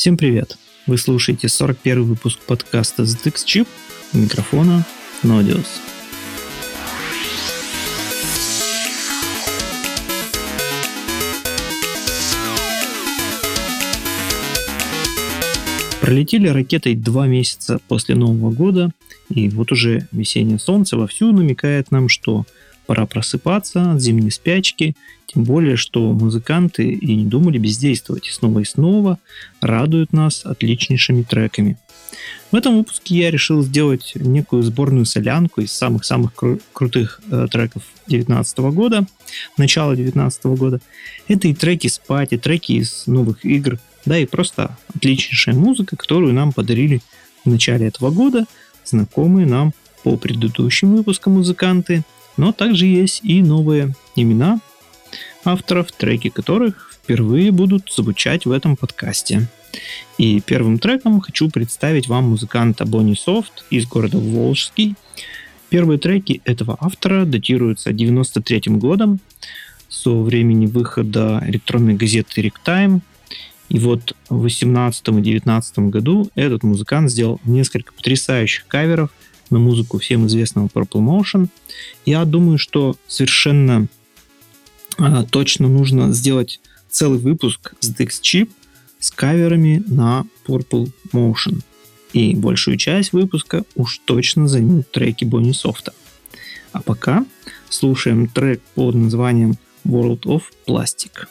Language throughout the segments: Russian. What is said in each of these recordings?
Всем привет! Вы слушаете 41 выпуск подкаста ZX Chip у микрофона Nodius. Пролетели ракетой два месяца после Нового года, и вот уже весеннее солнце вовсю намекает нам, что пора просыпаться от зимней спячки, тем более, что музыканты и не думали бездействовать, и снова и снова радуют нас отличнейшими треками. В этом выпуске я решил сделать некую сборную солянку из самых-самых кру- крутых э, треков 2019 года, начала 2019 года. Это и треки с пати, треки из новых игр, да и просто отличнейшая музыка, которую нам подарили в начале этого года знакомые нам по предыдущим выпускам музыканты, но также есть и новые имена авторов, треки которых впервые будут звучать в этом подкасте. И первым треком хочу представить вам музыканта Бонни Софт из города Волжский. Первые треки этого автора датируются 93 годом, со времени выхода электронной газеты Ricktime. И вот в 18 и 19 году этот музыкант сделал несколько потрясающих каверов на музыку всем известного Purple Motion. Я думаю, что совершенно а, точно нужно сделать целый выпуск с Dex Chip с каверами на Purple Motion. И большую часть выпуска уж точно займут треки Бонни Софта. А пока слушаем трек под названием World of Plastic.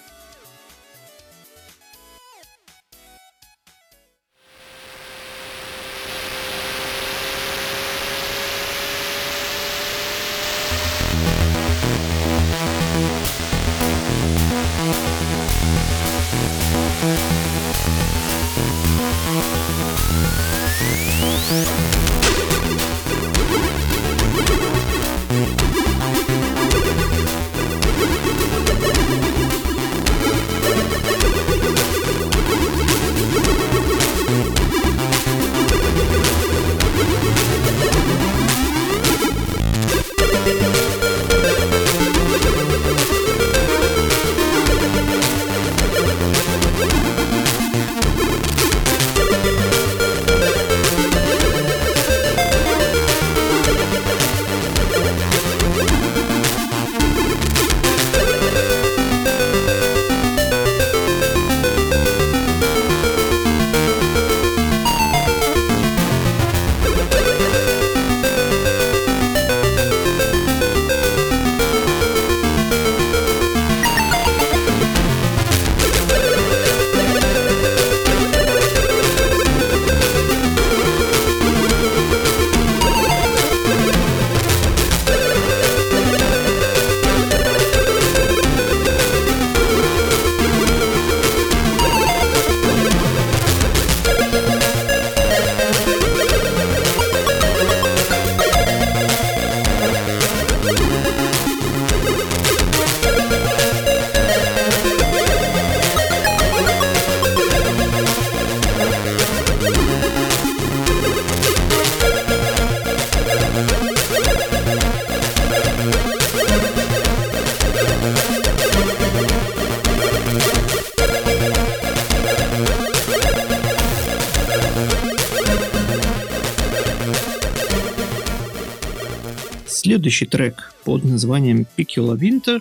Следующий трек под названием Picula Winter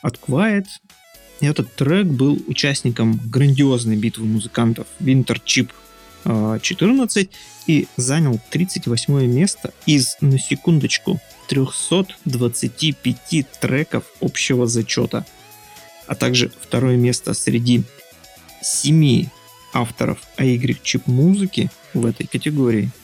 от Quiet. Этот трек был участником грандиозной битвы музыкантов Winter Chip 14 и занял 38 место из, на секундочку, 325 треков общего зачета, а также второе место среди 7 авторов AY чип музыки в этой категории –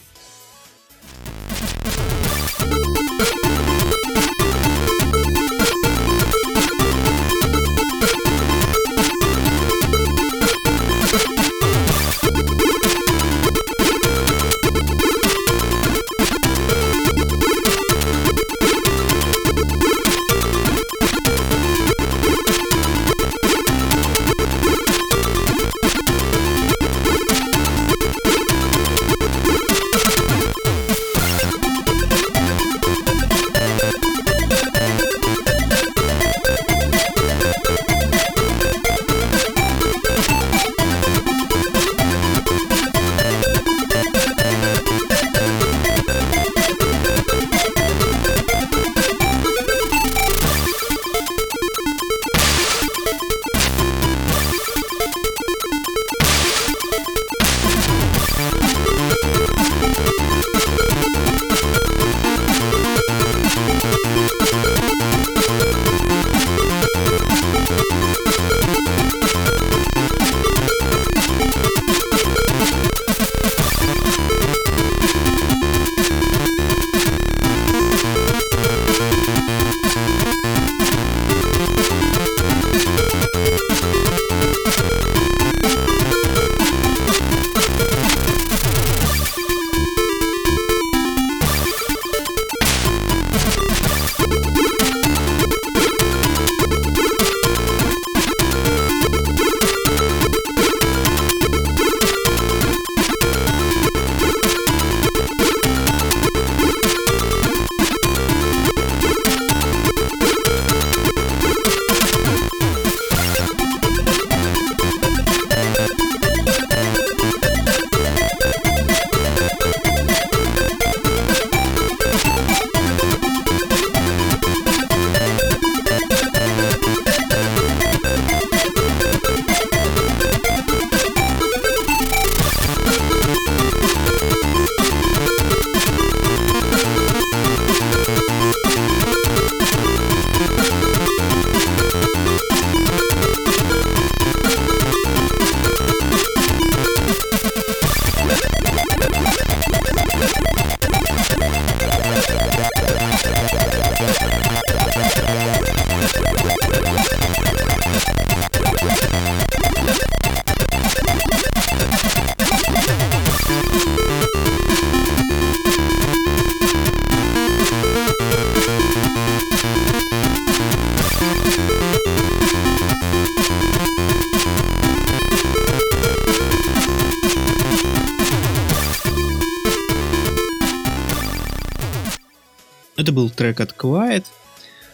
трек от Quiet.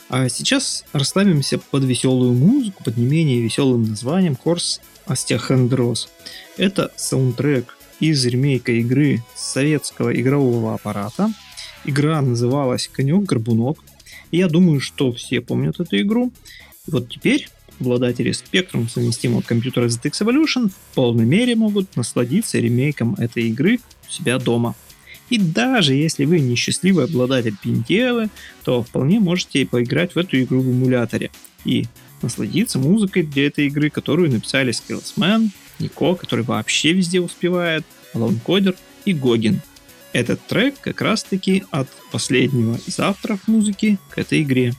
А сейчас расслабимся под веселую музыку, под не менее веселым названием Horse Остеохондрос. Это саундтрек из ремейка игры советского игрового аппарата. Игра называлась «Конек-горбунок». Я думаю, что все помнят эту игру. И вот теперь обладатели спектром совместимого компьютера ZX Evolution в полной мере могут насладиться ремейком этой игры у себя дома. И даже если вы не счастливый обладатель Пинтелы, то вполне можете поиграть в эту игру в эмуляторе и насладиться музыкой для этой игры, которую написали Skillsman, Нико, который вообще везде успевает, Алон Кодер и Гогин. Этот трек как раз таки от последнего из авторов музыки к этой игре.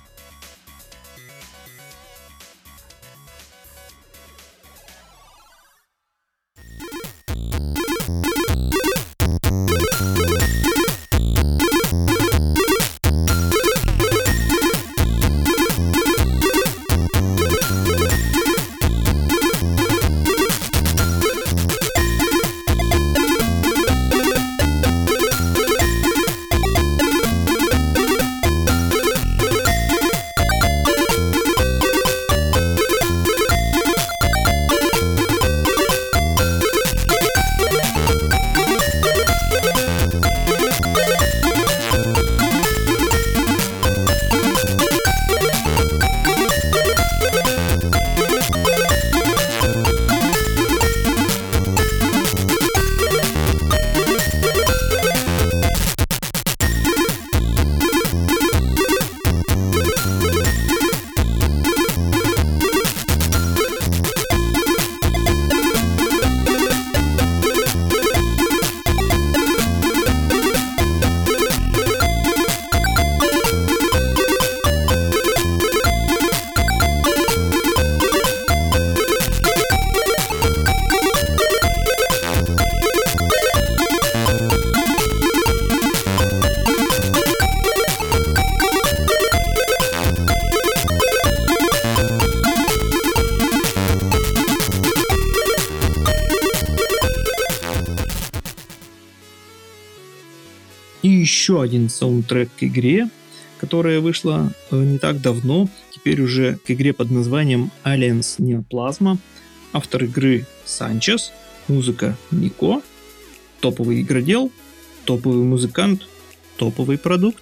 Еще один саундтрек к игре, которая вышла э, не так давно, теперь уже к игре под названием Aliens Neoplasma. Автор игры Санчес, музыка Нико, топовый игродел, топовый музыкант, топовый продукт.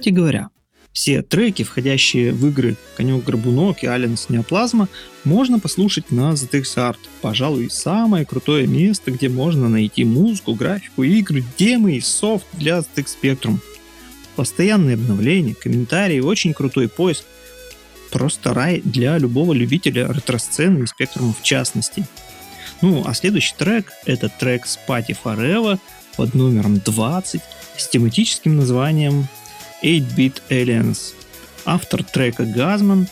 Кстати говоря, все треки, входящие в игры Конек-Горбунок и Алиенс Неоплазма, можно послушать на ZX Art. Пожалуй, самое крутое место, где можно найти музыку, графику, игры, демы и софт для ZX Spectrum. Постоянные обновления, комментарии, очень крутой поиск. Просто рай для любого любителя ретро-сцены и спектрум в частности. Ну, а следующий трек — это трек Spatty Forever под номером 20 с тематическим названием 8-Bit Aliens. Автор трека Газман,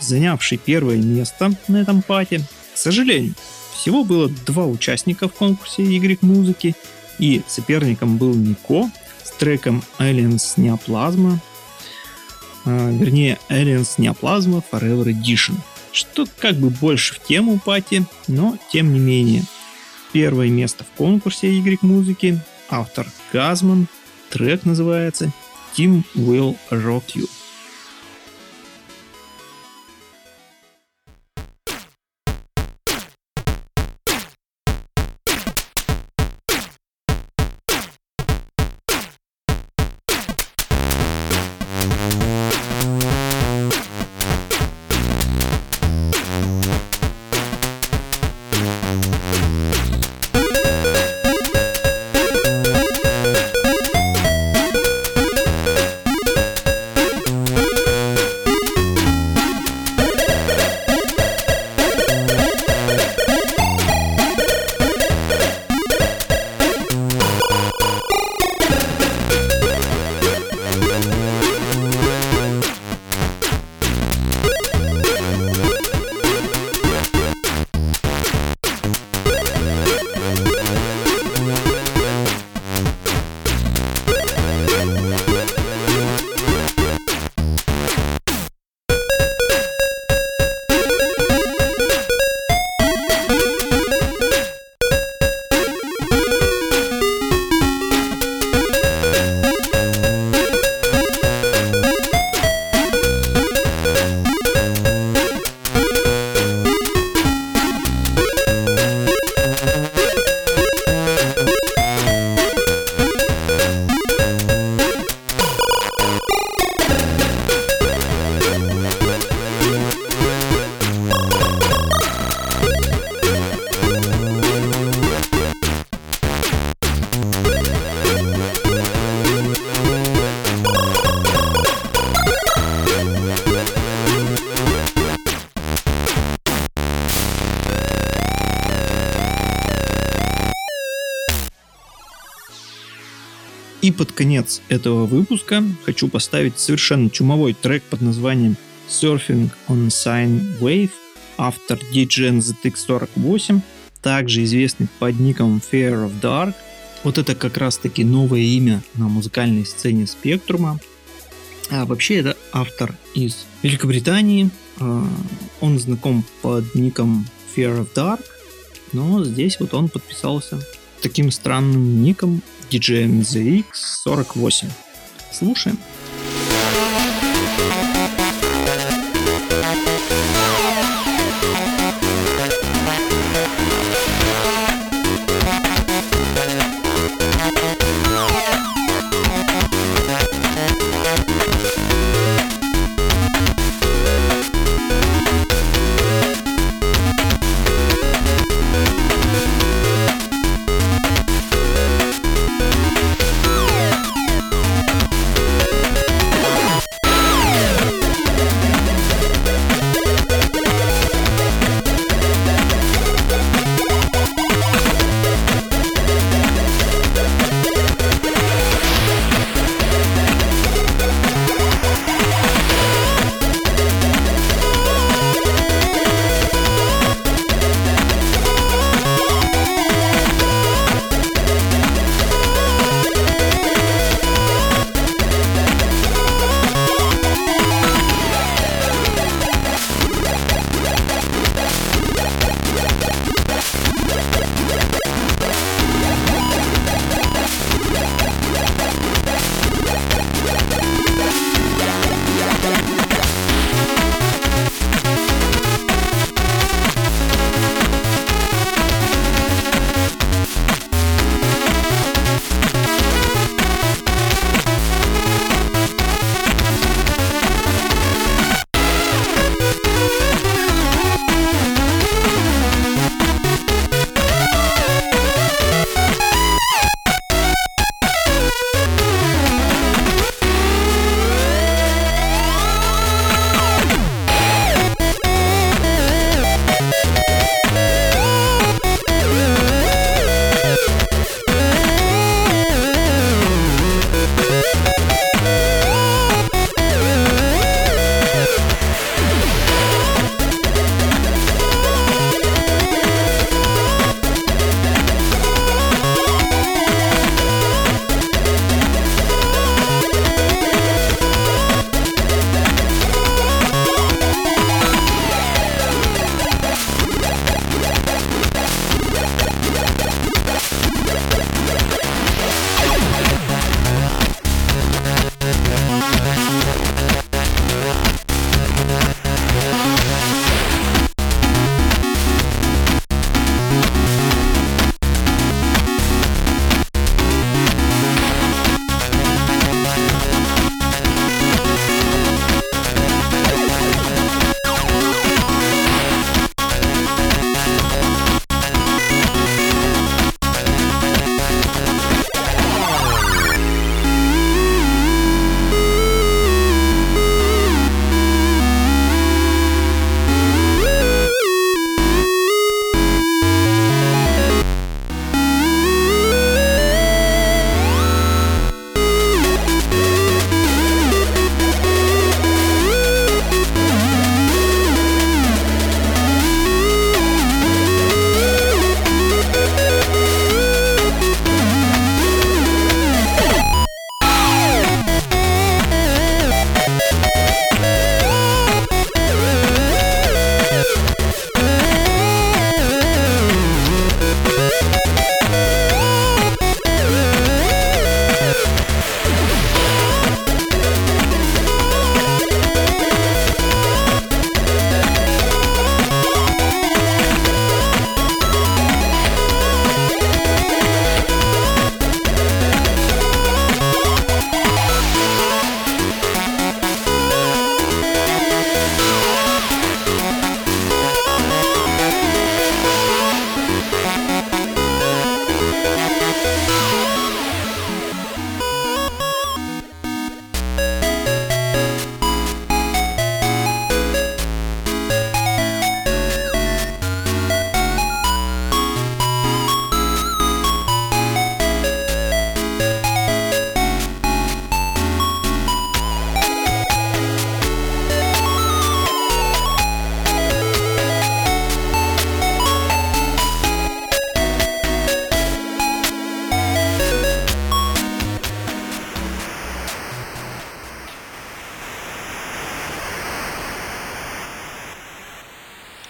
занявший первое место на этом пате. К сожалению, всего было два участника в конкурсе Y музыки, и соперником был Нико с треком Aliens Neoplasma, а, вернее Aliens Neoplasma Forever Edition, что как бы больше в тему пати, но тем не менее. Первое место в конкурсе Y музыки, автор Газман, трек называется Team will rock you. Конец этого выпуска хочу поставить совершенно чумовой трек под названием Surfing on Sine Wave, автор DJN ZX48, также известный под ником Fear of Dark. Вот это как раз таки новое имя на музыкальной сцене Спектрума. А вообще это автор из Великобритании. А, он знаком под ником Fear of Dark, но здесь вот он подписался таким странным ником DJ MZX48. Слушаем.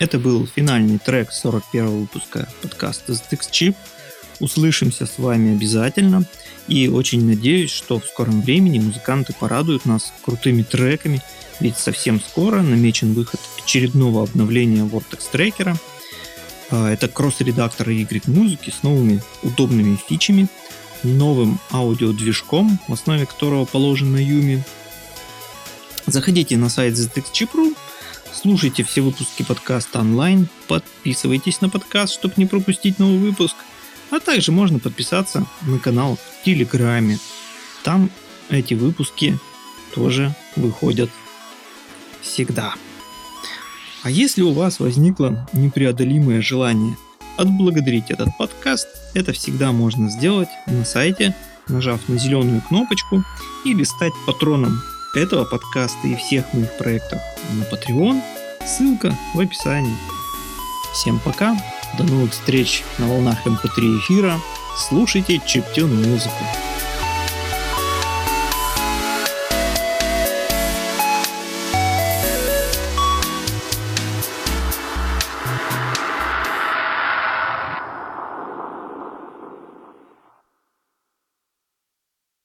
Это был финальный трек 41 выпуска подкаста ZX Chip. Услышимся с вами обязательно. И очень надеюсь, что в скором времени музыканты порадуют нас крутыми треками, ведь совсем скоро намечен выход очередного обновления Vortex Tracker. А, это кросс-редактор игр музыки с новыми удобными фичами, новым аудиодвижком, в основе которого положен Юми. Заходите на сайт ZXChip.ru, слушайте все выпуски подкаста онлайн, подписывайтесь на подкаст, чтобы не пропустить новый выпуск – а также можно подписаться на канал в Телеграме. Там эти выпуски тоже выходят всегда. А если у вас возникло непреодолимое желание отблагодарить этот подкаст, это всегда можно сделать на сайте, нажав на зеленую кнопочку или стать патроном этого подкаста и всех моих проектов на Patreon. Ссылка в описании. Всем пока! До новых встреч на волнах MP3 эм эфира. Слушайте чиптюн музыку.